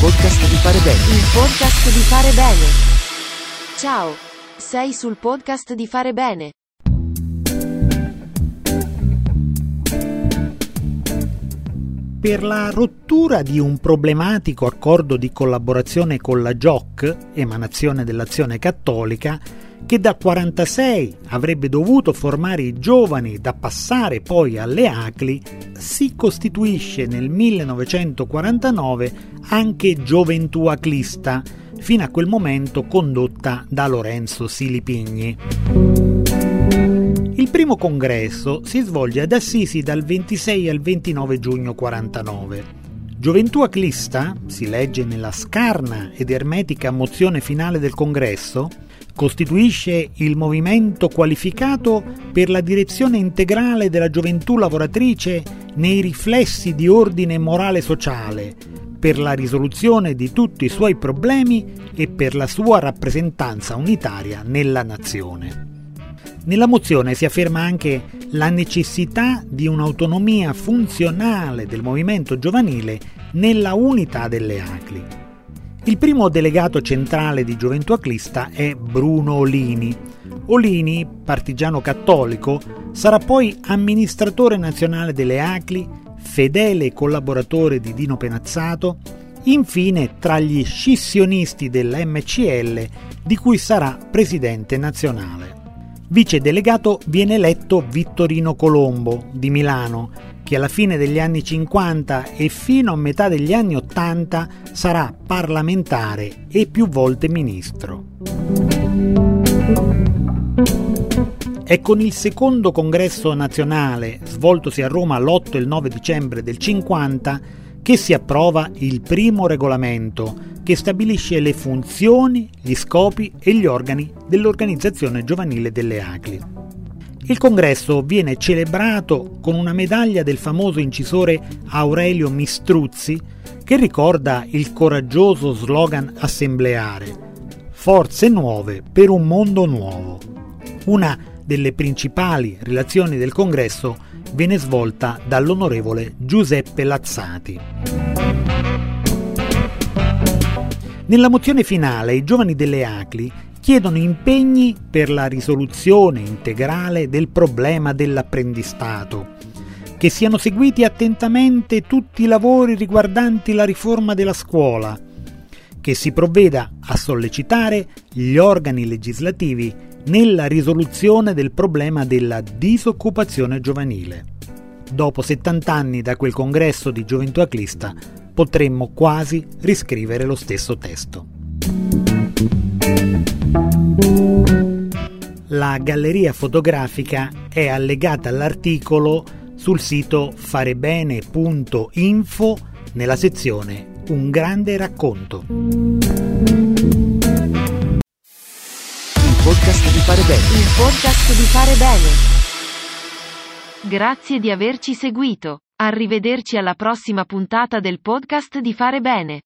podcast di fare bene. Il podcast di fare bene. Ciao. Sei sul podcast di fare bene. Per la rottura di un problematico accordo di collaborazione con la GIOC, emanazione dell'azione cattolica, che da 46 avrebbe dovuto formare i giovani da passare poi alle ACLI, si costituisce nel 1949 anche Gioventù Aclista, fino a quel momento condotta da Lorenzo Silipigni. Il primo congresso si svolge ad Assisi dal 26 al 29 giugno 49. Gioventù Aclista, si legge nella scarna ed ermetica mozione finale del congresso, costituisce il movimento qualificato per la direzione integrale della gioventù lavoratrice nei riflessi di ordine morale sociale, per la risoluzione di tutti i suoi problemi e per la sua rappresentanza unitaria nella nazione. Nella mozione si afferma anche la necessità di un'autonomia funzionale del movimento giovanile nella unità delle ACLI. Il primo delegato centrale di Gioventù Aclista è Bruno Olini. Olini, partigiano cattolico, sarà poi amministratore nazionale delle ACLI, fedele collaboratore di Dino Penazzato, infine tra gli scissionisti dell'MCL di cui sarà presidente nazionale. Vice delegato viene eletto Vittorino Colombo di Milano, che alla fine degli anni 50 e fino a metà degli anni 80 sarà parlamentare e più volte ministro. È con il secondo congresso nazionale, svoltosi a Roma l'8 e il 9 dicembre del 50, che si approva il primo regolamento che stabilisce le funzioni, gli scopi e gli organi dell'organizzazione giovanile delle ACLI. Il congresso viene celebrato con una medaglia del famoso incisore Aurelio Mistruzzi che ricorda il coraggioso slogan assembleare Forze nuove per un mondo nuovo. Una delle principali relazioni del congresso viene svolta dall'onorevole Giuseppe Lazzati. Nella mozione finale i giovani delle ACLI chiedono impegni per la risoluzione integrale del problema dell'apprendistato, che siano seguiti attentamente tutti i lavori riguardanti la riforma della scuola, che si provveda a sollecitare gli organi legislativi nella risoluzione del problema della disoccupazione giovanile. Dopo 70 anni da quel congresso di gioventù aclista potremmo quasi riscrivere lo stesso testo. La galleria fotografica è allegata all'articolo sul sito farebene.info nella sezione Un grande racconto. Podcast di fare bene. Grazie di averci seguito. Arrivederci alla prossima puntata del podcast di fare bene.